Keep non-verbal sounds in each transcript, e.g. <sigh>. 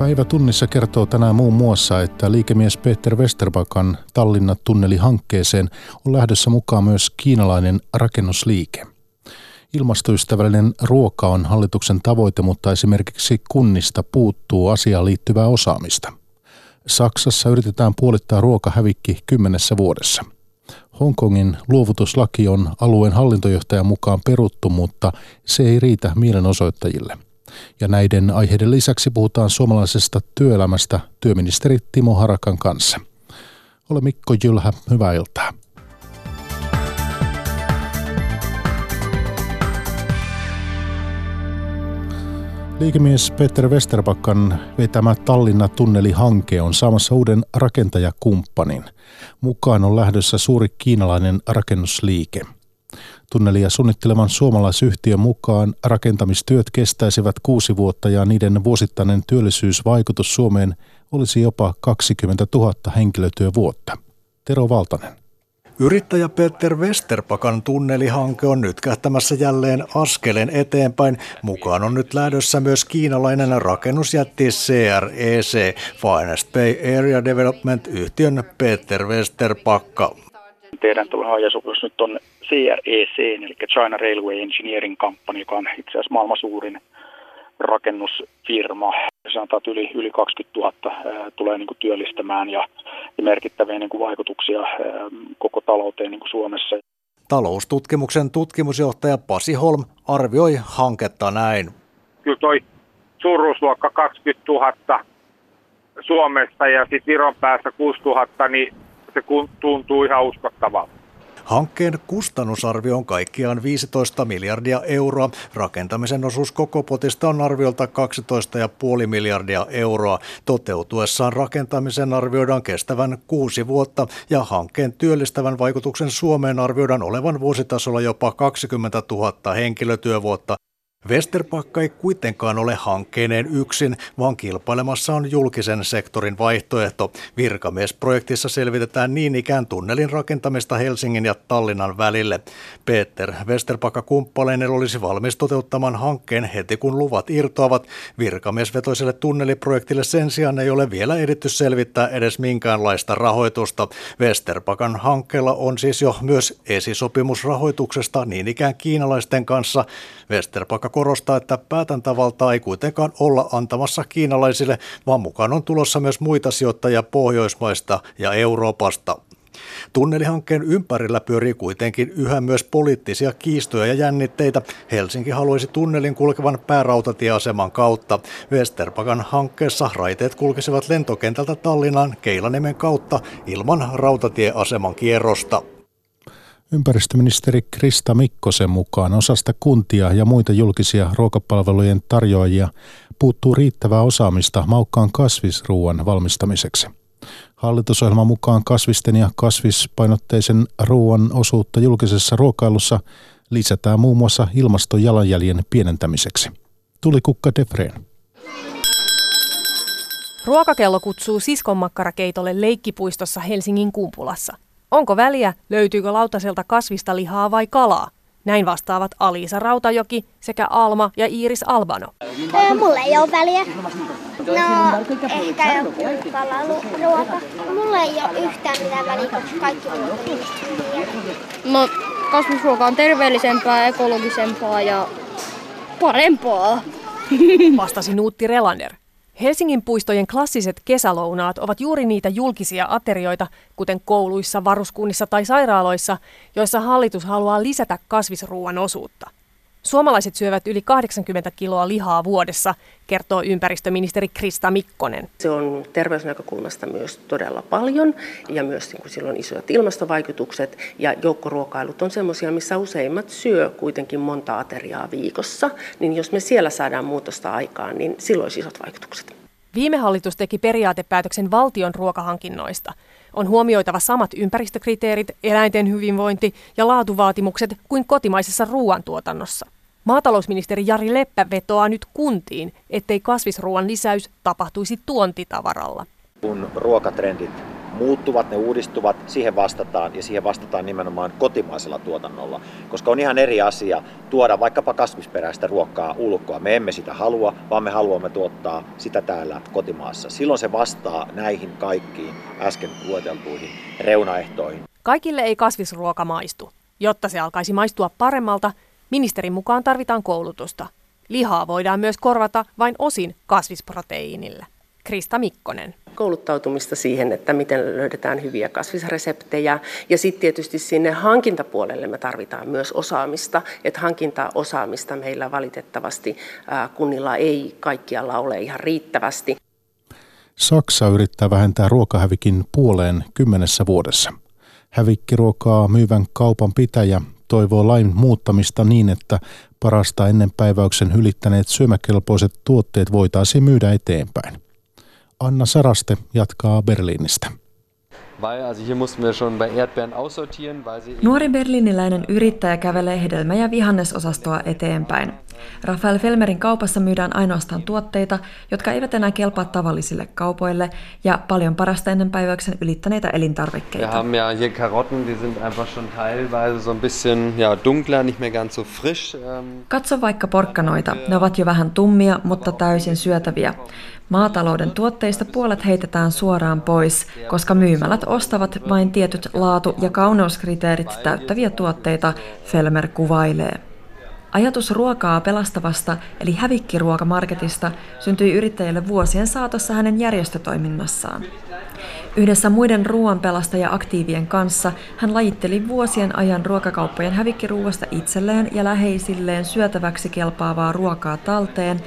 Päivä tunnissa kertoo tänään muun muassa, että liikemies Peter Westerbakan Tallinna tunnelihankkeeseen on lähdössä mukaan myös kiinalainen rakennusliike. Ilmastoystävällinen ruoka on hallituksen tavoite, mutta esimerkiksi kunnista puuttuu asiaan liittyvää osaamista. Saksassa yritetään puolittaa ruokahävikki kymmenessä vuodessa. Hongkongin luovutuslaki on alueen hallintojohtajan mukaan peruttu, mutta se ei riitä mielenosoittajille – ja näiden aiheiden lisäksi puhutaan suomalaisesta työelämästä työministeri Timo Harakan kanssa. Ole Mikko Jylhä, hyvää iltaa. Liikemies Peter Westerbakan vetämä Tallinna tunnelihanke on saamassa uuden rakentajakumppanin. Mukaan on lähdössä suuri kiinalainen rakennusliike – Tunnelia suunnittelevan suomalaisyhtiön mukaan rakentamistyöt kestäisivät kuusi vuotta ja niiden vuosittainen työllisyysvaikutus Suomeen olisi jopa 20 000 henkilötyövuotta. Tero Valtanen. Yrittäjä Peter Westerpakan tunnelihanke on nyt kähtämässä jälleen askeleen eteenpäin. Mukaan on nyt lähdössä myös kiinalainen rakennusjätti CREC, Finest Bay Area Development yhtiön Peter Westerpakka. Tehdään tuolla hajasopimus nyt on CREC, eli China Railway Engineering Company, joka on itse asiassa maailman suurin rakennusfirma. Sanotaan, että yli, yli 20 000 ää, tulee niin kuin työllistämään ja, ja merkittäviä niin kuin vaikutuksia ää, koko talouteen niin kuin Suomessa. Taloustutkimuksen tutkimusjohtaja Pasi Holm arvioi hanketta näin. Kyllä toi suuruusluokka 20 000 Suomesta ja sitten Viron päässä 6 000, niin se tuntuu ihan uskottavalta. Hankkeen kustannusarvio on kaikkiaan 15 miljardia euroa. Rakentamisen osuus koko potista on arviolta 12,5 miljardia euroa. Toteutuessaan rakentamisen arvioidaan kestävän kuusi vuotta ja hankkeen työllistävän vaikutuksen Suomeen arvioidaan olevan vuositasolla jopa 20 000 henkilötyövuotta. Westerpakka ei kuitenkaan ole hankkeeneen yksin, vaan kilpailemassa on julkisen sektorin vaihtoehto. Virkamiesprojektissa selvitetään niin ikään tunnelin rakentamista Helsingin ja Tallinnan välille. Peter Westerpakka kumppaleinen olisi valmis toteuttamaan hankkeen heti kun luvat irtoavat. Virkamiesvetoiselle tunneliprojektille sen sijaan ei ole vielä editty selvittää edes minkäänlaista rahoitusta. Westerpakan hankkeella on siis jo myös esisopimusrahoituksesta niin ikään kiinalaisten kanssa. Westerpakka korostaa, että päätäntävaltaa ei kuitenkaan olla antamassa kiinalaisille, vaan mukaan on tulossa myös muita sijoittajia Pohjoismaista ja Euroopasta. Tunnelihankkeen ympärillä pyörii kuitenkin yhä myös poliittisia kiistoja ja jännitteitä. Helsinki haluaisi tunnelin kulkevan päärautatieaseman kautta. Westerpakan hankkeessa raiteet kulkisivat lentokentältä Tallinnan Keilanemen kautta ilman rautatieaseman kierrosta. Ympäristöministeri Krista Mikkosen mukaan osasta kuntia ja muita julkisia ruokapalvelujen tarjoajia puuttuu riittävää osaamista maukkaan kasvisruuan valmistamiseksi. Hallitusohjelman mukaan kasvisten ja kasvispainotteisen ruoan osuutta julkisessa ruokailussa lisätään muun muassa ilmastojalanjäljen pienentämiseksi. Tuli Kukka Defreen. Ruokakello kutsuu siskonmakkarakeitolle leikkipuistossa Helsingin Kumpulassa – Onko väliä, löytyykö lautaselta kasvista lihaa vai kalaa? Näin vastaavat Aliisa Rautajoki sekä Alma ja Iiris Albano. Mulle ei ole väliä. No, ehkä joku kalaruoka. Mulle ei ole yhtään mitään väliä, koska kaikki ruoka No, kasvisruoka on terveellisempää, ekologisempaa ja parempaa. Vastasi Nuutti Relander. Helsingin puistojen klassiset kesälounaat ovat juuri niitä julkisia aterioita, kuten kouluissa, varuskunnissa tai sairaaloissa, joissa hallitus haluaa lisätä kasvisruuan osuutta. Suomalaiset syövät yli 80 kiloa lihaa vuodessa, kertoo ympäristöministeri Krista Mikkonen. Se on terveysnäkökulmasta myös todella paljon ja myös niin kuin sillä on isot ilmastovaikutukset ja joukkoruokailut on sellaisia, missä useimmat syö kuitenkin monta ateriaa viikossa, niin jos me siellä saadaan muutosta aikaan, niin silloin olisi isot vaikutukset. Viime hallitus teki periaatepäätöksen valtion ruokahankinnoista. On huomioitava samat ympäristökriteerit, eläinten hyvinvointi ja laatuvaatimukset kuin kotimaisessa ruoantuotannossa. Maatalousministeri Jari Leppä vetoaa nyt kuntiin, ettei kasvisruoan lisäys tapahtuisi tuontitavaralla. Kun ruokatrendit muuttuvat, ne uudistuvat, siihen vastataan ja siihen vastataan nimenomaan kotimaisella tuotannolla. Koska on ihan eri asia tuoda vaikkapa kasvisperäistä ruokaa ulkoa. Me emme sitä halua, vaan me haluamme tuottaa sitä täällä kotimaassa. Silloin se vastaa näihin kaikkiin äsken lueteltuihin reunaehtoihin. Kaikille ei kasvisruoka maistu. Jotta se alkaisi maistua paremmalta, ministerin mukaan tarvitaan koulutusta. Lihaa voidaan myös korvata vain osin kasvisproteiinillä. Krista Mikkonen. Kouluttautumista siihen, että miten löydetään hyviä kasvisreseptejä. Ja sitten tietysti sinne hankintapuolelle me tarvitaan myös osaamista. Että hankintaosaamista meillä valitettavasti kunnilla ei kaikkialla ole ihan riittävästi. Saksa yrittää vähentää ruokahävikin puoleen kymmenessä vuodessa. Hävikkiruokaa myyvän kaupan pitäjä toivoo lain muuttamista niin, että parasta ennen päiväyksen ylittäneet syömäkelpoiset tuotteet voitaisiin myydä eteenpäin. Anna Saraste jatkaa Berliinistä. Nuori berliiniläinen yrittäjä kävelee hedelmä- ja vihannesosastoa eteenpäin. Rafael Felmerin kaupassa myydään ainoastaan tuotteita, jotka eivät enää kelpaa tavallisille kaupoille ja paljon parasta ennen päiväyksen ylittäneitä elintarvikkeita. Wir haben ja hier Karotten, die sind einfach schon teilweise so ein bisschen ja, dunkler, nicht mehr ganz so frisch. Ähm. Katso vaikka porkkanoita. Ne ovat jo vähän tummia, mutta täysin syötäviä. Maatalouden tuotteista puolet heitetään suoraan pois, koska myymälät ostavat vain tietyt laatu- ja kauneuskriteerit täyttäviä tuotteita, Felmer kuvailee. Ajatus ruokaa pelastavasta eli hävikkiruokamarketista syntyi yrittäjille vuosien saatossa hänen järjestötoiminnassaan. Yhdessä muiden ruoanpelastaja-aktiivien kanssa hän lajitteli vuosien ajan ruokakauppojen hävikkiruuasta itselleen ja läheisilleen syötäväksi kelpaavaa ruokaa talteen,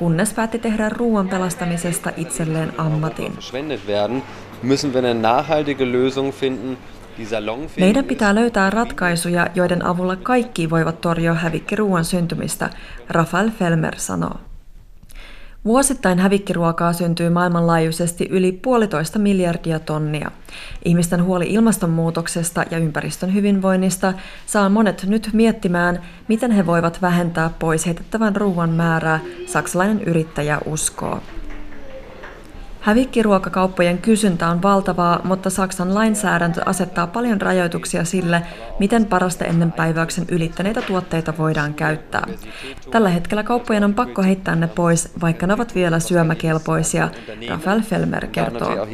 kunnes päätti tehdä ruoan pelastamisesta itselleen ammatin. Meidän pitää löytää ratkaisuja, joiden avulla kaikki voivat torjua hävikkiruuan syntymistä, Rafael Felmer sanoo. Vuosittain hävikkiruokaa syntyy maailmanlaajuisesti yli puolitoista miljardia tonnia. Ihmisten huoli ilmastonmuutoksesta ja ympäristön hyvinvoinnista saa monet nyt miettimään, miten he voivat vähentää pois heitettävän ruoan määrää, saksalainen yrittäjä uskoo. Hävikkiruokakauppojen kysyntä on valtavaa, mutta Saksan lainsäädäntö asettaa paljon rajoituksia sille, miten parasta ennen päiväyksen ylittäneitä tuotteita voidaan käyttää. Tällä hetkellä kauppojen on pakko heittää ne pois, vaikka ne ovat vielä syömäkelpoisia, Rafael Felmer kertoo.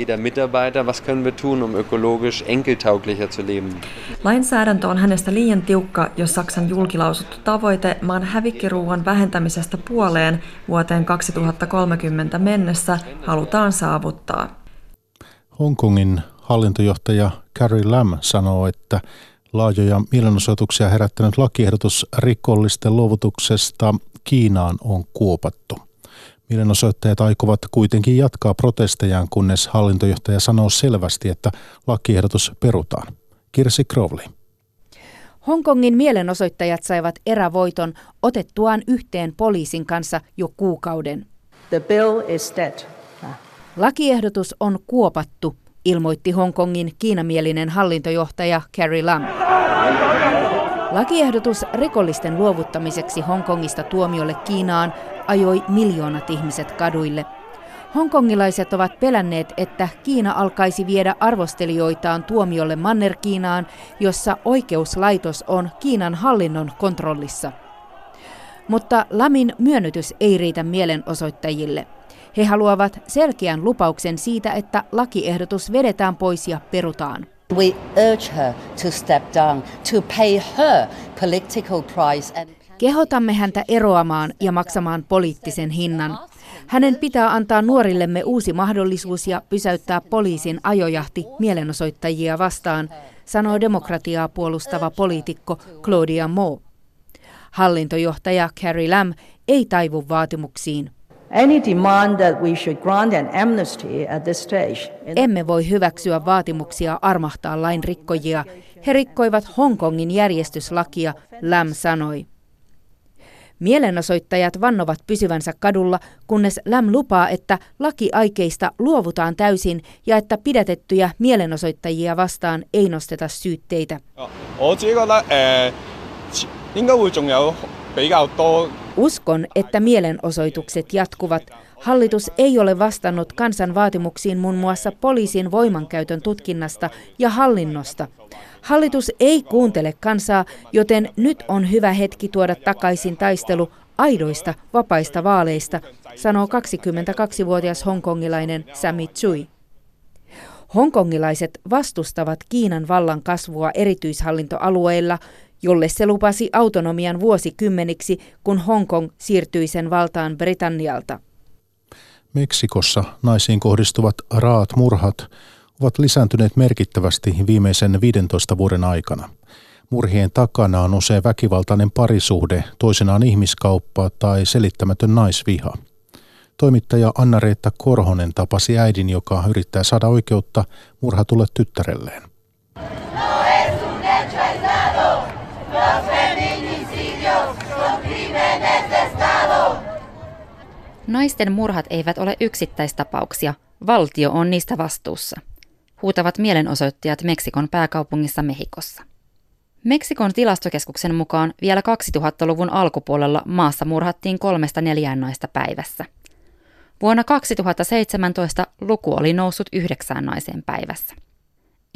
Lainsäädäntö on hänestä liian tiukka, jos Saksan julkilausuttu tavoite maan hävikkiruuan vähentämisestä puoleen vuoteen 2030 mennessä halutaan saavuttaa. Hongkongin hallintojohtaja Carrie Lam sanoo, että laajoja mielenosoituksia herättänyt lakiehdotus rikollisten luovutuksesta Kiinaan on kuopattu. Mielenosoittajat aikovat kuitenkin jatkaa protestejaan, kunnes hallintojohtaja sanoo selvästi, että lakiehdotus perutaan. Kirsi Crowley. Hongkongin mielenosoittajat saivat erävoiton otettuaan yhteen poliisin kanssa jo kuukauden. The bill is dead. Lakiehdotus on kuopattu, ilmoitti Hongkongin kiinamielinen hallintojohtaja Carrie Lam. Lakiehdotus rikollisten luovuttamiseksi Hongkongista tuomiolle Kiinaan ajoi miljoonat ihmiset kaduille. Hongkongilaiset ovat pelänneet, että Kiina alkaisi viedä arvostelijoitaan tuomiolle Manner-Kiinaan, jossa oikeuslaitos on Kiinan hallinnon kontrollissa. Mutta Lamin myönnytys ei riitä mielenosoittajille – he haluavat selkeän lupauksen siitä, että lakiehdotus vedetään pois ja perutaan. We urge her to step down, to pay her political price and... Kehotamme häntä eroamaan ja maksamaan poliittisen hinnan. Hänen pitää antaa nuorillemme uusi mahdollisuus ja pysäyttää poliisin ajojahti mielenosoittajia vastaan, sanoo demokratiaa puolustava poliitikko Claudia Mo. Hallintojohtaja Carrie Lam ei taivu vaatimuksiin. Any demand that we should grant an amnesty at this stage. Emme voi hyväksyä vaatimuksia armahtaa lain rikkojia. He rikkoivat Hongkongin järjestyslakia, Lam sanoi. Mielenosoittajat vannovat pysyvänsä kadulla, kunnes Lam lupaa, että lakiaikeista luovutaan täysin ja että pidätettyjä mielenosoittajia vastaan ei nosteta syytteitä. Uskon, että mielenosoitukset jatkuvat. Hallitus ei ole vastannut kansan vaatimuksiin muun muassa poliisin voimankäytön tutkinnasta ja hallinnosta. Hallitus ei kuuntele kansaa, joten nyt on hyvä hetki tuoda takaisin taistelu aidoista, vapaista vaaleista, sanoo 22-vuotias hongkongilainen Sami Tsui. Hongkongilaiset vastustavat Kiinan vallan kasvua erityishallintoalueilla, jolle se lupasi autonomian vuosikymmeniksi, kun Hongkong siirtyi sen valtaan Britannialta. Meksikossa naisiin kohdistuvat raat murhat ovat lisääntyneet merkittävästi viimeisen 15 vuoden aikana. Murhien takana on usein väkivaltainen parisuhde, toisenaan ihmiskauppa tai selittämätön naisviha. Toimittaja Anna-Reetta Korhonen tapasi äidin, joka yrittää saada oikeutta murhatulle tyttärelleen. Naisten murhat eivät ole yksittäistapauksia, valtio on niistä vastuussa, huutavat mielenosoittajat Meksikon pääkaupungissa Mehikossa. Meksikon tilastokeskuksen mukaan vielä 2000-luvun alkupuolella maassa murhattiin kolmesta neljään naista päivässä. Vuonna 2017 luku oli noussut yhdeksään naiseen päivässä.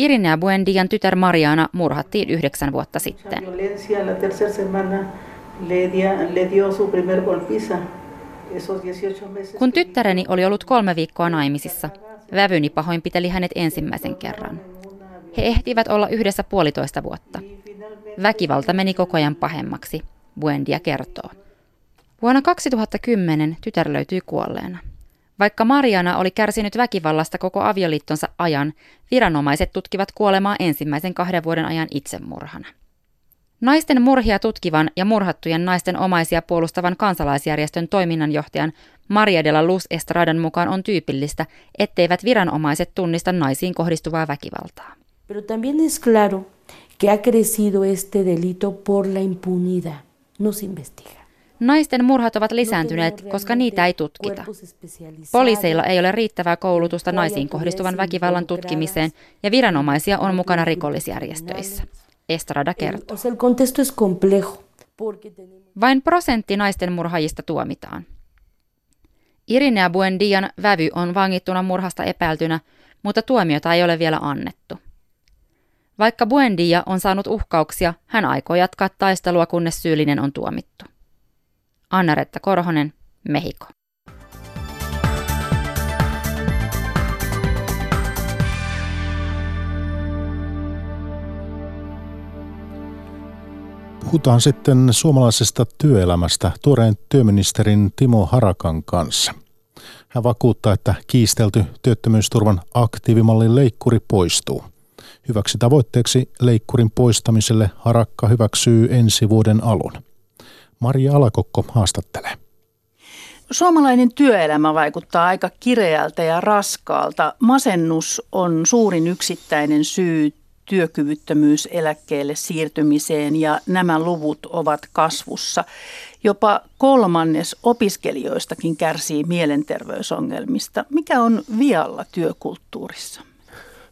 Irinea Buendian tytär Mariana murhattiin yhdeksän vuotta sitten. Kun tyttäreni oli ollut kolme viikkoa naimisissa, vävyni pahoinpiteli hänet ensimmäisen kerran. He ehtivät olla yhdessä puolitoista vuotta. Väkivalta meni koko ajan pahemmaksi, Buendia kertoo. Vuonna 2010 tytär löytyi kuolleena. Vaikka Mariana oli kärsinyt väkivallasta koko avioliittonsa ajan, viranomaiset tutkivat kuolemaa ensimmäisen kahden vuoden ajan itsemurhana. Naisten murhia tutkivan ja murhattujen naisten omaisia puolustavan kansalaisjärjestön toiminnanjohtajan Maria de la Luz Estradan mukaan on tyypillistä, etteivät viranomaiset tunnista naisiin kohdistuvaa väkivaltaa. Pero también es claro que ha crecido este delito por la impunidad. No se investiga. Naisten murhat ovat lisääntyneet, koska niitä ei tutkita. Poliiseilla ei ole riittävää koulutusta naisiin kohdistuvan väkivallan tutkimiseen ja viranomaisia on mukana rikollisjärjestöissä. Estrada kertoo. Vain prosentti naisten murhaajista tuomitaan. Irinea Buendian vävy on vangittuna murhasta epäiltynä, mutta tuomiota ei ole vielä annettu. Vaikka Buendia on saanut uhkauksia, hän aikoo jatkaa taistelua, kunnes syyllinen on tuomittu. Anna-Retta Korhonen, Mehiko. Puhutaan sitten suomalaisesta työelämästä tuoreen työministerin Timo Harakan kanssa. Hän vakuuttaa, että kiistelty työttömyysturvan aktiivimallin leikkuri poistuu. Hyväksi tavoitteeksi leikkurin poistamiselle Harakka hyväksyy ensi vuoden alun. Maria Alakokko haastattelee. Suomalainen työelämä vaikuttaa aika kireältä ja raskaalta. Masennus on suurin yksittäinen syy työkyvyttömyyseläkkeelle siirtymiseen ja nämä luvut ovat kasvussa. Jopa kolmannes opiskelijoistakin kärsii mielenterveysongelmista. Mikä on vialla työkulttuurissa?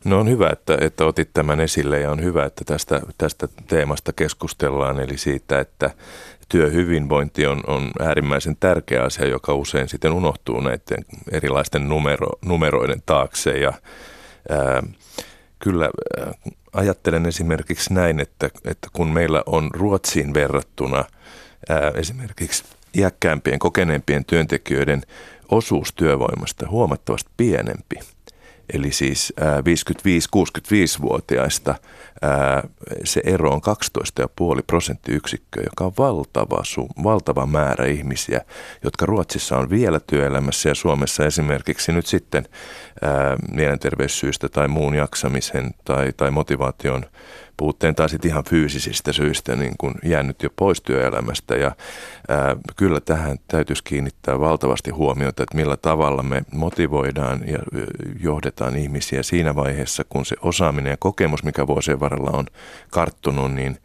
No on hyvä, että, että otit tämän esille ja on hyvä, että tästä, tästä teemasta keskustellaan, eli siitä, että työhyvinvointi on, on äärimmäisen tärkeä asia, joka usein sitten unohtuu näiden erilaisten numero, numeroiden taakse. Ja ää, kyllä ajattelen esimerkiksi näin, että, että kun meillä on Ruotsiin verrattuna ää, esimerkiksi iäkkäämpien, kokeneempien työntekijöiden osuus työvoimasta huomattavasti pienempi – Eli siis 55-65-vuotiaista se ero on 12,5 prosenttiyksikköä, joka on valtava, valtava määrä ihmisiä, jotka Ruotsissa on vielä työelämässä ja Suomessa esimerkiksi nyt sitten mielenterveyssyistä tai muun jaksamisen tai, tai motivaation puutteen tai sitten ihan fyysisistä syistä niin kuin jäänyt jo pois työelämästä. Ja ää, kyllä tähän täytyisi kiinnittää valtavasti huomiota, että millä tavalla me motivoidaan ja johdetaan ihmisiä siinä vaiheessa, kun se osaaminen ja kokemus, mikä vuosien varrella on karttunut, niin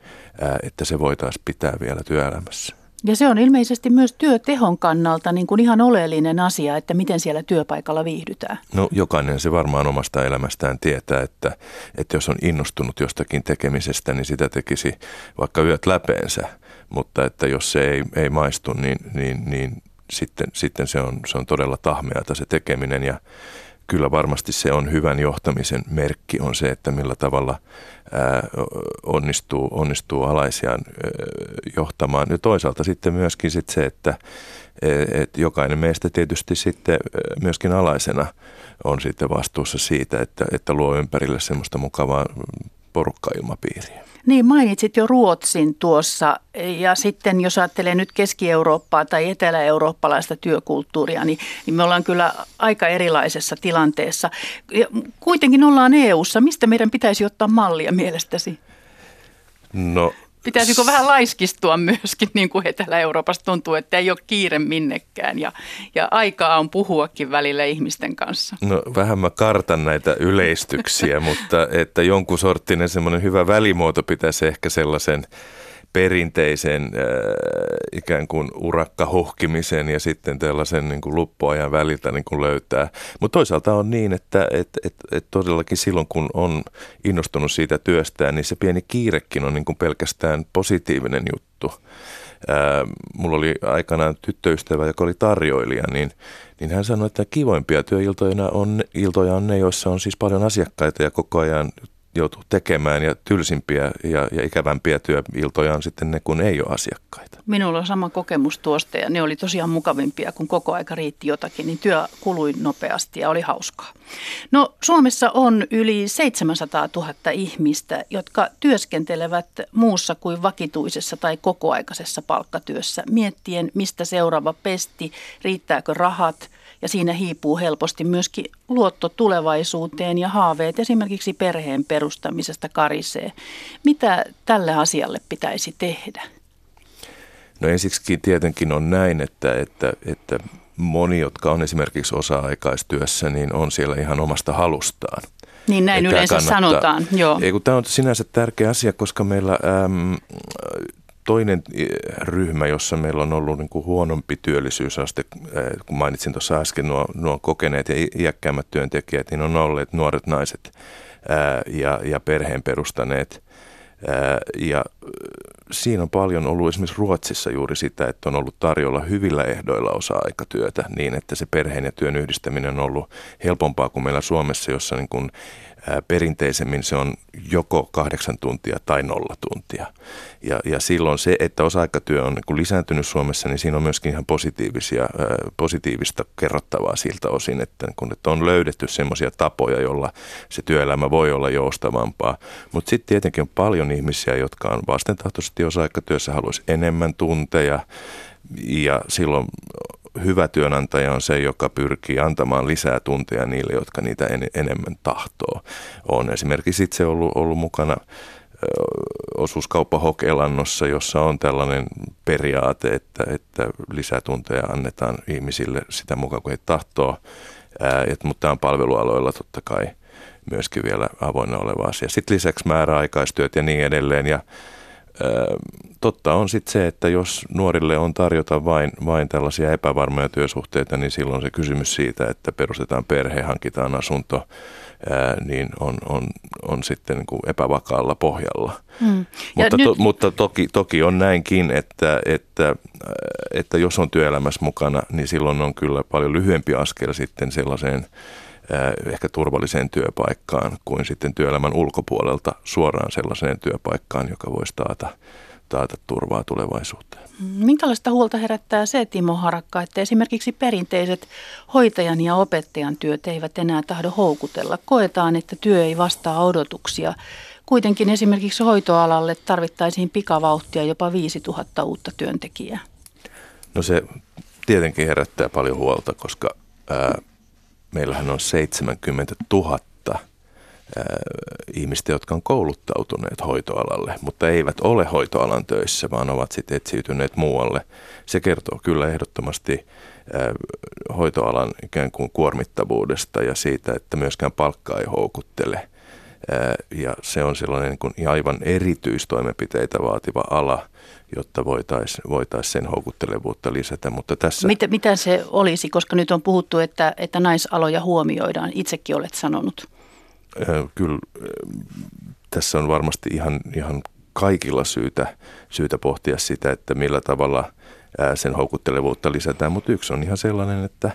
että se voitaisiin pitää vielä työelämässä. Ja se on ilmeisesti myös työtehon kannalta niin kuin ihan oleellinen asia, että miten siellä työpaikalla viihdytään. No jokainen se varmaan omasta elämästään tietää, että, että jos on innostunut jostakin tekemisestä, niin sitä tekisi vaikka yöt läpeensä. Mutta että jos se ei, ei maistu, niin, niin, niin sitten, sitten se, on, se on todella tahmeata se tekeminen ja kyllä varmasti se on hyvän johtamisen merkki on se, että millä tavalla onnistuu, onnistuu alaisiaan johtamaan. Ja toisaalta sitten myöskin sit se, että et jokainen meistä tietysti sitten myöskin alaisena on sitten vastuussa siitä, että, että luo ympärille semmoista mukavaa porukkailmapiiriä. Niin, mainitsit jo Ruotsin tuossa ja sitten jos ajattelee nyt Keski-Eurooppaa tai etelä-eurooppalaista työkulttuuria, niin, niin me ollaan kyllä aika erilaisessa tilanteessa. Ja kuitenkin ollaan EU-ssa. Mistä meidän pitäisi ottaa mallia mielestäsi? No Pitäisikö vähän laiskistua myöskin, niin kuin Etelä-Euroopassa tuntuu, että ei ole kiire minnekään ja, ja aikaa on puhuakin välillä ihmisten kanssa? No vähän mä kartan näitä yleistyksiä, <laughs> mutta että jonkun sorttinen semmoinen hyvä välimuoto pitäisi ehkä sellaisen perinteisen äh, ikään kuin urakkahuhkimisen ja sitten tällaisen niin kuin luppuajan väliltä niin kuin löytää. Mutta toisaalta on niin, että et, et, et todellakin silloin kun on innostunut siitä työstään, niin se pieni kiirekin on niin kuin pelkästään positiivinen juttu. Ää, mulla oli aikanaan tyttöystävä, joka oli tarjoilija, niin, niin hän sanoi, että kivoimpia työiltoja on, iltoja on ne, joissa on siis paljon asiakkaita ja koko ajan joutuu tekemään ja tylsimpiä ja, ja ikävämpiä työiltoja on sitten ne, kun ei ole asiakkaita. Minulla on sama kokemus tuosta ja ne oli tosiaan mukavimpia, kun koko aika riitti jotakin, niin työ kului nopeasti ja oli hauskaa. No Suomessa on yli 700 000 ihmistä, jotka työskentelevät muussa kuin vakituisessa tai kokoaikaisessa palkkatyössä, miettien mistä seuraava pesti, riittääkö rahat – ja siinä hiipuu helposti myöskin luotto tulevaisuuteen ja haaveet esimerkiksi perheen perustamisesta karisee. Mitä tälle asialle pitäisi tehdä? No ensiksikin tietenkin on näin, että, että, että moni, jotka on esimerkiksi osa-aikaistyössä, niin on siellä ihan omasta halustaan. Niin näin yleensä kannattaa, sanotaan, joo. Ei, kun tämä on sinänsä tärkeä asia, koska meillä äm, toinen eh, ryhmä, jossa meillä on ollut niin kuin huonompi työllisyysaste, eh, kun mainitsin tuossa äsken nuo, nuo kokeneet ja iäkkäämmät työntekijät, niin on olleet nuoret naiset eh, ja, ja perheen perustaneet. Ja siinä on paljon ollut esimerkiksi Ruotsissa juuri sitä, että on ollut tarjolla hyvillä ehdoilla osa-aikatyötä niin, että se perheen ja työn yhdistäminen on ollut helpompaa kuin meillä Suomessa, jossa niin kuin perinteisemmin se on joko kahdeksan tuntia tai nolla tuntia. Ja, ja silloin se, että osa-aikatyö on niin lisääntynyt Suomessa, niin siinä on myöskin ihan positiivisia, positiivista kerrottavaa siltä osin, että, kun, että on löydetty semmoisia tapoja, joilla se työelämä voi olla joustavampaa. Mutta sitten tietenkin on paljon ihmisiä, jotka on vastentahtoisesti osa-aikatyössä, haluaisi enemmän tunteja ja silloin hyvä työnantaja on se, joka pyrkii antamaan lisää tunteja niille, jotka niitä en, enemmän tahtoo. On esimerkiksi itse ollut, ollut mukana osuuskauppa Hokelannossa, jossa on tällainen periaate, että, että lisätunteja annetaan ihmisille sitä mukaan, kun he tahtoo. Ää, et, mutta tämä on palvelualoilla totta kai myöskin vielä avoinna oleva asia. Sitten lisäksi määräaikaistyöt ja niin edelleen. Ja totta on sitten se, että jos nuorille on tarjota vain, vain tällaisia epävarmoja työsuhteita, niin silloin se kysymys siitä, että perustetaan perhe, hankitaan asunto, ää, niin on, on, on sitten niin kuin epävakaalla pohjalla. Mm. Mutta, nyt... to, mutta toki, toki on näinkin, että, että, että jos on työelämässä mukana, niin silloin on kyllä paljon lyhyempi askel sitten sellaiseen ehkä turvalliseen työpaikkaan kuin sitten työelämän ulkopuolelta suoraan sellaiseen työpaikkaan, joka voisi taata, taata turvaa tulevaisuuteen. Minkälaista huolta herättää se, Timo Harakka, että esimerkiksi perinteiset hoitajan ja opettajan työt eivät enää tahdo houkutella? Koetaan, että työ ei vastaa odotuksia. Kuitenkin esimerkiksi hoitoalalle tarvittaisiin pikavauhtia jopa 5000 uutta työntekijää. No se tietenkin herättää paljon huolta, koska ää, meillähän on 70 000 ihmistä, jotka on kouluttautuneet hoitoalalle, mutta eivät ole hoitoalan töissä, vaan ovat sitten etsiytyneet muualle. Se kertoo kyllä ehdottomasti hoitoalan ikään kuin kuormittavuudesta ja siitä, että myöskään palkka ei houkuttele. Ja se on sellainen niin kuin aivan erityistoimenpiteitä vaativa ala, jotta voitaisiin voitais sen houkuttelevuutta lisätä. Mutta tässä... mitä, mitä se olisi, koska nyt on puhuttu, että, että naisaloja huomioidaan. Itsekin olet sanonut. Kyllä tässä on varmasti ihan, ihan kaikilla syytä, syytä pohtia sitä, että millä tavalla sen houkuttelevuutta lisätään, mutta yksi on ihan sellainen, että,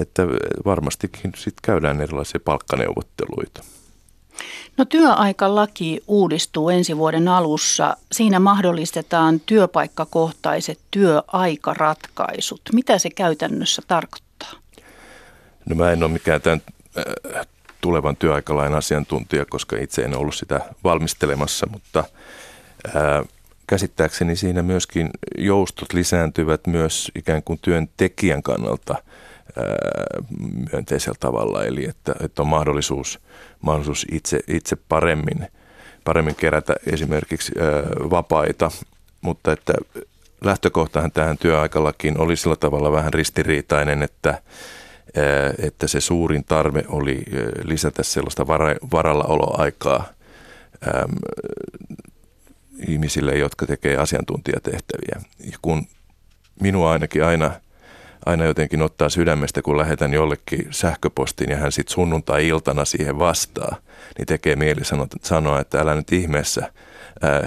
että varmastikin sit käydään erilaisia palkkaneuvotteluita. No työaikalaki uudistuu ensi vuoden alussa. Siinä mahdollistetaan työpaikkakohtaiset työaikaratkaisut. Mitä se käytännössä tarkoittaa? No mä en ole mikään tämän tulevan työaikalain asiantuntija, koska itse en ollut sitä valmistelemassa, mutta ää, käsittääkseni siinä myöskin joustot lisääntyvät myös ikään kuin työntekijän kannalta myönteisellä tavalla, eli että, että on mahdollisuus, mahdollisuus itse, itse paremmin, paremmin kerätä esimerkiksi vapaita, mutta että lähtökohtahan tähän työaikalakiin oli sillä tavalla vähän ristiriitainen, että että se suurin tarve oli lisätä sellaista varallaoloaikaa ihmisille, jotka tekee asiantuntijatehtäviä. Ja kun minua ainakin aina, aina jotenkin ottaa sydämestä, kun lähetän jollekin sähköpostiin ja hän sitten sunnuntai-iltana siihen vastaa, niin tekee mieli sanoa, että älä nyt ihmeessä –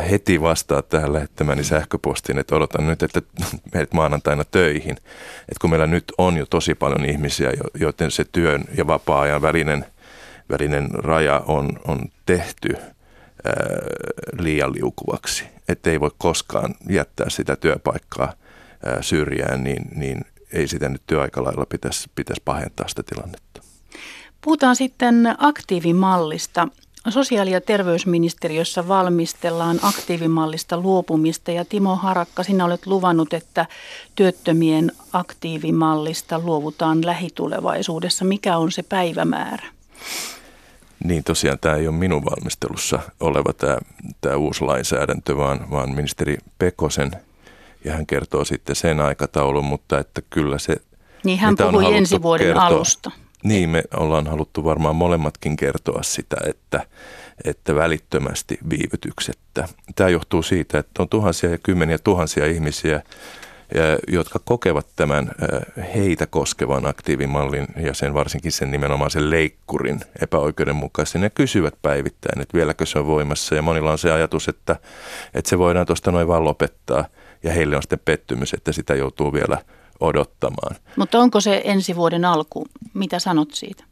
heti vastaa tähän lähettämäni sähköpostiin, että odotan nyt, että <laughs> menet maanantaina töihin. Et kun meillä nyt on jo tosi paljon ihmisiä, joiden se työn ja vapaa-ajan välinen, välinen raja on, on tehty ää, liian liukuvaksi, että ei voi koskaan jättää sitä työpaikkaa ää, syrjään, niin, niin ei sitä nyt työaikalailla pitäisi, pitäisi pahentaa sitä tilannetta. Puhutaan sitten aktiivimallista. Sosiaali- ja terveysministeriössä valmistellaan aktiivimallista luopumista ja Timo Harakka, sinä olet luvannut, että työttömien aktiivimallista luovutaan lähitulevaisuudessa. Mikä on se päivämäärä? Niin tosiaan tämä ei ole minun valmistelussa oleva tämä, tämä uusi lainsäädäntö, vaan, vaan ministeri Pekosen ja hän kertoo sitten sen aikataulun, mutta että kyllä se... Niin hän puhui ensi vuoden kertoa, alusta. Niin, me ollaan haluttu varmaan molemmatkin kertoa sitä, että, että välittömästi viivytyksettä. Tämä johtuu siitä, että on tuhansia ja kymmeniä tuhansia ihmisiä, jotka kokevat tämän heitä koskevan aktiivimallin ja sen varsinkin sen nimenomaan sen leikkurin epäoikeudenmukaisen ja kysyvät päivittäin, että vieläkö se on voimassa. Ja monilla on se ajatus, että, että se voidaan tuosta noin vaan lopettaa ja heille on sitten pettymys, että sitä joutuu vielä odottamaan. Mutta onko se ensi vuoden alku? Mitä sanot siitä?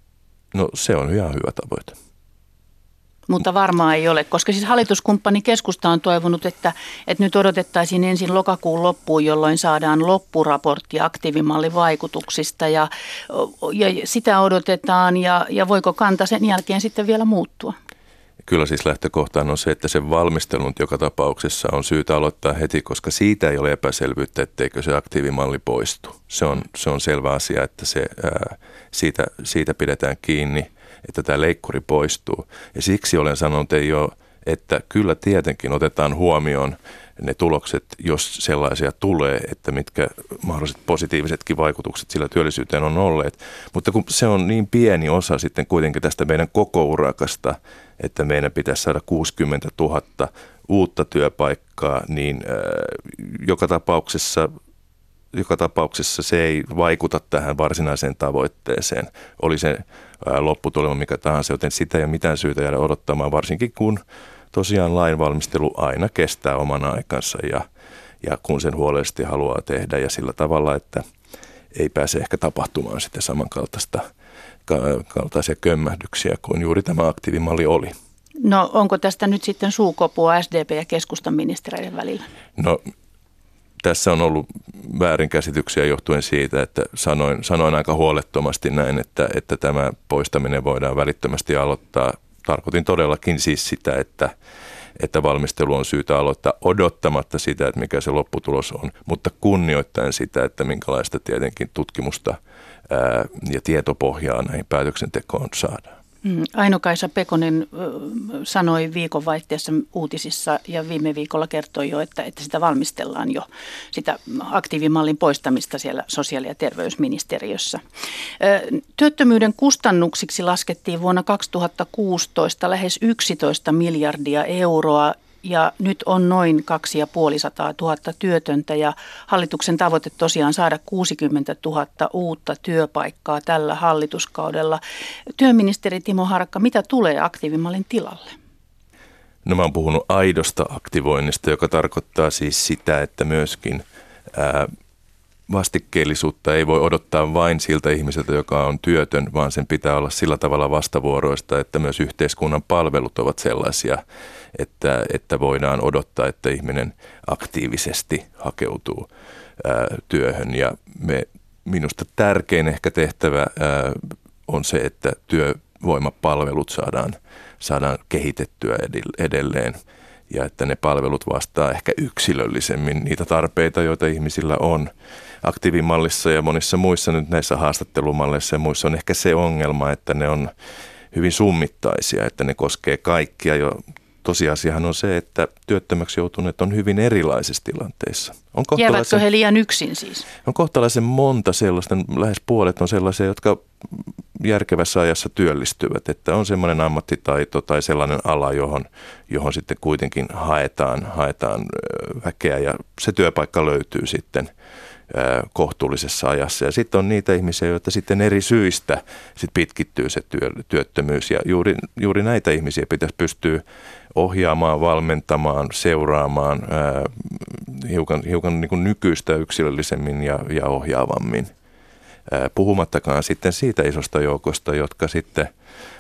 No se on ihan hyvä tavoite. Mutta varmaan ei ole, koska siis hallituskumppani keskusta on toivonut, että, että nyt odotettaisiin ensin lokakuun loppuun, jolloin saadaan loppuraportti aktiivimallin vaikutuksista ja, ja sitä odotetaan ja, ja voiko kanta sen jälkeen sitten vielä muuttua? Kyllä siis lähtökohtaan on se, että sen valmistelun joka tapauksessa on syytä aloittaa heti, koska siitä ei ole epäselvyyttä, etteikö se aktiivimalli poistu. Se on, se on selvä asia, että se, ää, siitä, siitä pidetään kiinni, että tämä leikkuri poistuu. Ja siksi olen sanonut ei ole, että kyllä tietenkin otetaan huomioon ne tulokset, jos sellaisia tulee, että mitkä mahdolliset positiivisetkin vaikutukset sillä työllisyyteen on olleet. Mutta kun se on niin pieni osa sitten kuitenkin tästä meidän koko urakasta, että meidän pitäisi saada 60 000 uutta työpaikkaa, niin äh, joka tapauksessa joka tapauksessa se ei vaikuta tähän varsinaiseen tavoitteeseen. Oli se lopputulema mikä tahansa, joten sitä ei ole mitään syytä jäädä odottamaan, varsinkin kun tosiaan lainvalmistelu aina kestää oman aikansa ja, ja kun sen huolellisesti haluaa tehdä ja sillä tavalla, että ei pääse ehkä tapahtumaan sitten samankaltaista kaltaisia kömmähdyksiä kuin juuri tämä aktiivimalli oli. No onko tästä nyt sitten suukopua SDP ja keskustan ministereiden välillä? No tässä on ollut väärinkäsityksiä johtuen siitä, että sanoin, sanoin aika huolettomasti näin, että, että tämä poistaminen voidaan välittömästi aloittaa. Tarkoitin todellakin siis sitä, että, että valmistelu on syytä aloittaa odottamatta sitä, että mikä se lopputulos on, mutta kunnioittaen sitä, että minkälaista tietenkin tutkimusta ää, ja tietopohjaa näihin päätöksentekoon saadaan. Mm, Aino-Kaisa Pekonen sanoi viikonvaihteessa uutisissa ja viime viikolla kertoi jo, että, että sitä valmistellaan jo, sitä aktiivimallin poistamista siellä sosiaali- ja terveysministeriössä. Työttömyyden kustannuksiksi laskettiin vuonna 2016 lähes 11 miljardia euroa ja nyt on noin 2500 000 työtöntä ja hallituksen tavoite tosiaan saada 60 000 uutta työpaikkaa tällä hallituskaudella. Työministeri Timo Harakka, mitä tulee aktiivimallin tilalle? No mä oon puhunut aidosta aktivoinnista, joka tarkoittaa siis sitä, että myöskin ää, vastikkeellisuutta ei voi odottaa vain siltä ihmiseltä, joka on työtön, vaan sen pitää olla sillä tavalla vastavuoroista, että myös yhteiskunnan palvelut ovat sellaisia, että, että voidaan odottaa, että ihminen aktiivisesti hakeutuu ää, työhön. Ja me, minusta tärkein ehkä tehtävä ää, on se, että työvoimapalvelut saadaan, saadaan kehitettyä edelleen ja että ne palvelut vastaa ehkä yksilöllisemmin niitä tarpeita, joita ihmisillä on aktiivimallissa ja monissa muissa nyt näissä haastattelumalleissa. Ja muissa on ehkä se ongelma, että ne on hyvin summittaisia, että ne koskee kaikkia jo tosiasiahan on se, että työttömäksi joutuneet on hyvin erilaisissa tilanteissa. On Jäävätkö he liian yksin siis? On kohtalaisen monta sellaista, lähes puolet on sellaisia, jotka järkevässä ajassa työllistyvät, että on semmoinen ammattitaito tai sellainen ala, johon, johon sitten kuitenkin haetaan, haetaan väkeä ja se työpaikka löytyy sitten – kohtuullisessa ajassa. Ja sitten on niitä ihmisiä, joita sitten eri syistä sit pitkittyy se työ, työttömyys. Ja juuri, juuri näitä ihmisiä pitäisi pystyä ohjaamaan, valmentamaan, seuraamaan ää, hiukan, hiukan niin kuin nykyistä yksilöllisemmin ja, ja ohjaavammin. Ää, puhumattakaan sitten siitä isosta joukosta, jotka sitten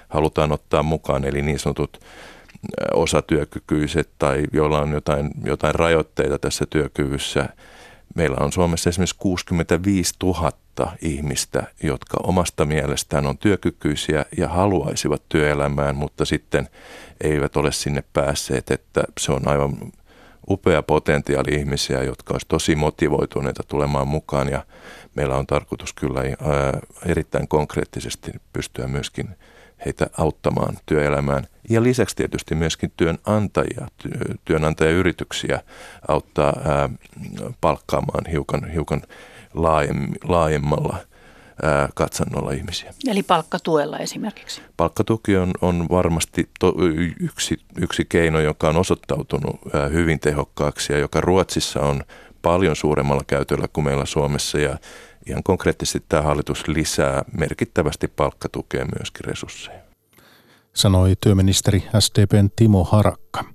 halutaan ottaa mukaan, eli niin sanotut osatyökykyiset tai joilla on jotain, jotain rajoitteita tässä työkyvyssä – Meillä on Suomessa esimerkiksi 65 000 ihmistä, jotka omasta mielestään on työkykyisiä ja haluaisivat työelämään, mutta sitten eivät ole sinne päässeet, että se on aivan upea potentiaali ihmisiä, jotka olisivat tosi motivoituneita tulemaan mukaan ja meillä on tarkoitus kyllä erittäin konkreettisesti pystyä myöskin heitä auttamaan työelämään. Ja lisäksi tietysti myöskin työnantajia, työnantajayrityksiä auttaa ää, palkkaamaan hiukan, hiukan laajemmalla ää, katsannolla ihmisiä. Eli palkkatuella esimerkiksi? Palkkatuki on, on varmasti to, yksi, yksi keino, joka on osoittautunut ää, hyvin tehokkaaksi ja joka Ruotsissa on paljon suuremmalla käytöllä kuin meillä Suomessa ja ihan konkreettisesti tämä hallitus lisää merkittävästi palkkatukea myöskin resursseja. Sanoi työministeri SDPn Timo Harakka.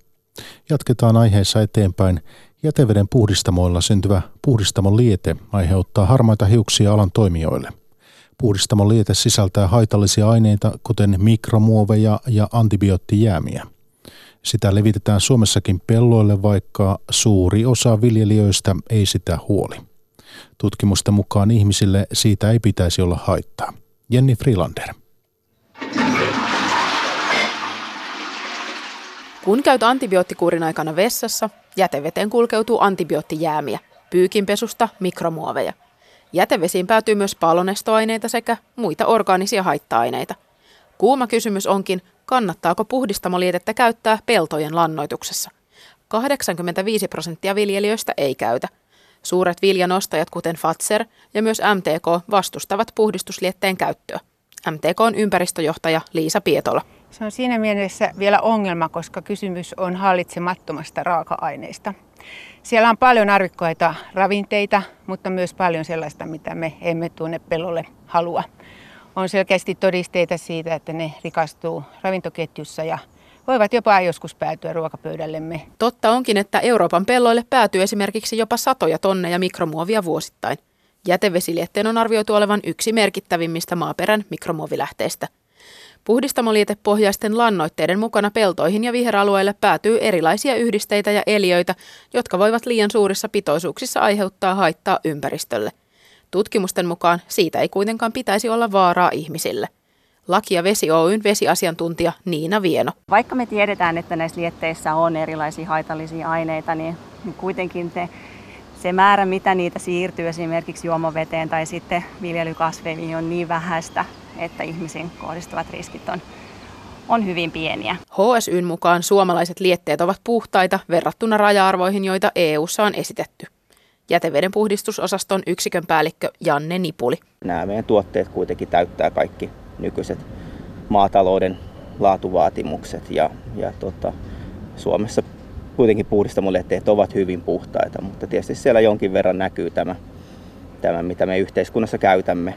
Jatketaan aiheessa eteenpäin. Jäteveden puhdistamoilla syntyvä puhdistamon liete aiheuttaa harmaita hiuksia alan toimijoille. Puhdistamon liete sisältää haitallisia aineita, kuten mikromuoveja ja antibioottijäämiä. Sitä levitetään Suomessakin pelloille, vaikka suuri osa viljelijöistä ei sitä huoli. Tutkimusten mukaan ihmisille siitä ei pitäisi olla haittaa. Jenni Freelander. Kun käyt antibioottikuurin aikana vessassa, jäteveteen kulkeutuu antibioottijäämiä, pyykinpesusta mikromuoveja. Jätevesiin päätyy myös palonestoaineita sekä muita orgaanisia haitta-aineita. Kuuma kysymys onkin, kannattaako puhdistamolietettä käyttää peltojen lannoituksessa. 85 prosenttia viljelijöistä ei käytä – Suuret viljanostajat, kuten Fatser ja myös MTK, vastustavat puhdistuslietteen käyttöä. MTK on ympäristöjohtaja Liisa Pietola. Se on siinä mielessä vielä ongelma, koska kysymys on hallitsemattomasta raaka-aineista. Siellä on paljon arvikkoita ravinteita, mutta myös paljon sellaista, mitä me emme tuonne pellolle halua. On selkeästi todisteita siitä, että ne rikastuu ravintoketjussa ja voivat jopa joskus päätyä ruokapöydällemme. Totta onkin, että Euroopan pelloille päätyy esimerkiksi jopa satoja tonneja mikromuovia vuosittain. Jätevesilietteen on arvioitu olevan yksi merkittävimmistä maaperän mikromuovilähteistä. Puhdistamolietepohjaisten lannoitteiden mukana peltoihin ja viheralueille päätyy erilaisia yhdisteitä ja eliöitä, jotka voivat liian suurissa pitoisuuksissa aiheuttaa haittaa ympäristölle. Tutkimusten mukaan siitä ei kuitenkaan pitäisi olla vaaraa ihmisille. Laki- ja Vesi Oyn vesiasiantuntija Niina Vieno. Vaikka me tiedetään, että näissä lietteissä on erilaisia haitallisia aineita, niin kuitenkin te, se määrä, mitä niitä siirtyy esimerkiksi juomaveteen tai sitten viljelykasveihin on niin vähäistä, että ihmisiin kohdistuvat riskit on, on hyvin pieniä. HSYn mukaan suomalaiset lietteet ovat puhtaita verrattuna raja-arvoihin, joita EU:ssa on esitetty. Jäteveden puhdistusosaston yksikön päällikkö Janne Nipuli. Nämä meidän tuotteet kuitenkin täyttää kaikki nykyiset maatalouden laatuvaatimukset ja, ja tota, Suomessa kuitenkin puhdistamolehteet ovat hyvin puhtaita, mutta tietysti siellä jonkin verran näkyy tämä, tämä mitä me yhteiskunnassa käytämme,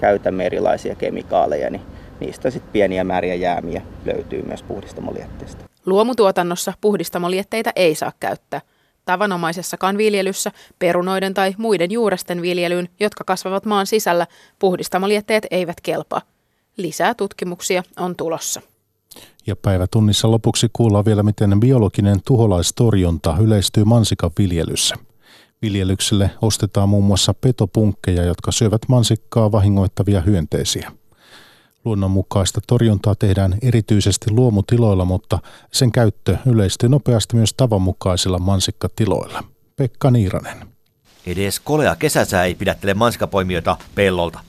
käytämme erilaisia kemikaaleja, niin niistä sitten pieniä määriä jäämiä löytyy myös puhdistamolietteistä. Luomutuotannossa puhdistamolietteitä ei saa käyttää. Tavanomaisessakaan viljelyssä, perunoiden tai muiden juuresten viljelyyn, jotka kasvavat maan sisällä, puhdistamolietteet eivät kelpaa. Lisää tutkimuksia on tulossa. Ja päivätunnissa lopuksi kuullaan vielä, miten biologinen tuholaistorjunta yleistyy mansikan viljelyssä. Viljelykselle ostetaan muun muassa petopunkkeja, jotka syövät mansikkaa vahingoittavia hyönteisiä. Luonnonmukaista torjuntaa tehdään erityisesti luomutiloilla, mutta sen käyttö yleistyy nopeasti myös tavanmukaisilla mansikkatiloilla. Pekka Niiranen. Edes kolea kesäsää ei pidättele mansikapoimijoita pellolta.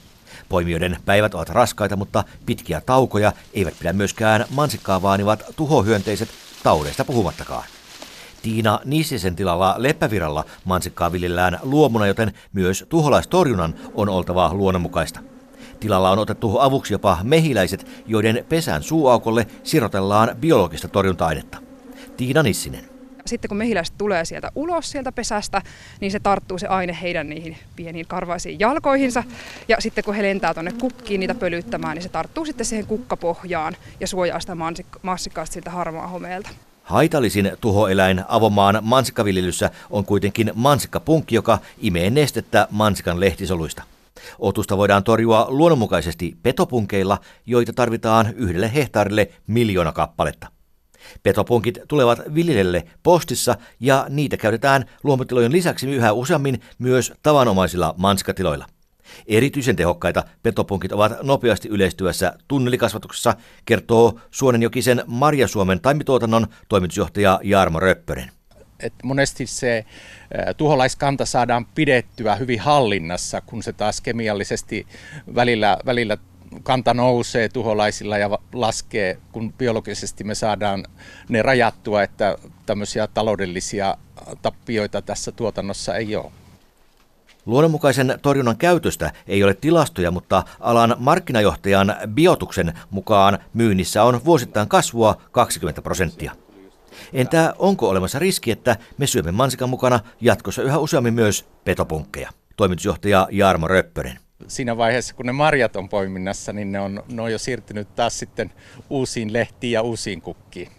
Poimijoiden päivät ovat raskaita, mutta pitkiä taukoja eivät pidä myöskään mansikkaa vaanivat tuhohyönteiset taudeista puhumattakaan. Tiina Nissisen tilalla Leppäviralla mansikkaa viljellään luomuna, joten myös tuholaistorjunnan on oltava luonnonmukaista. Tilalla on otettu avuksi jopa mehiläiset, joiden pesän suuaukolle sirotellaan biologista torjunta-ainetta. Tiina Nissinen. Sitten kun mehiläiset tulee sieltä ulos sieltä pesästä, niin se tarttuu se aine heidän niihin pieniin karvaisiin jalkoihinsa. Ja sitten kun he lentää tuonne kukkiin niitä pölyttämään, niin se tarttuu sitten siihen kukkapohjaan ja suojaa sitä mansikkaasta siltä harmaa homeelta. Haitallisin tuhoeläin avomaan mansikkaviljelyssä on kuitenkin mansikkapunkki, joka imee nestettä mansikan lehtisoluista. Otusta voidaan torjua luonnonmukaisesti petopunkeilla, joita tarvitaan yhdelle hehtaarille miljoona kappaletta. Petopunkit tulevat viljelijälle postissa ja niitä käytetään luomutilojen lisäksi yhä useammin myös tavanomaisilla manskatiloilla. Erityisen tehokkaita petopunkit ovat nopeasti yleistyvässä tunnelikasvatuksessa, kertoo Suonenjokisen Marjasuomen taimituotannon toimitusjohtaja Jarmo Röppönen. Et monesti se tuholaiskanta saadaan pidettyä hyvin hallinnassa, kun se taas kemiallisesti välillä, välillä kanta nousee tuholaisilla ja laskee, kun biologisesti me saadaan ne rajattua, että tämmöisiä taloudellisia tappioita tässä tuotannossa ei ole. Luonnonmukaisen torjunnan käytöstä ei ole tilastoja, mutta alan markkinajohtajan Biotuksen mukaan myynnissä on vuosittain kasvua 20 prosenttia. Entä onko olemassa riski, että me syömme mansikan mukana jatkossa yhä useammin myös petopunkkeja? Toimitusjohtaja Jarmo Röppönen siinä vaiheessa, kun ne marjat on poiminnassa, niin ne on, ne on jo siirtynyt taas sitten uusiin lehtiin ja uusiin kukkiin.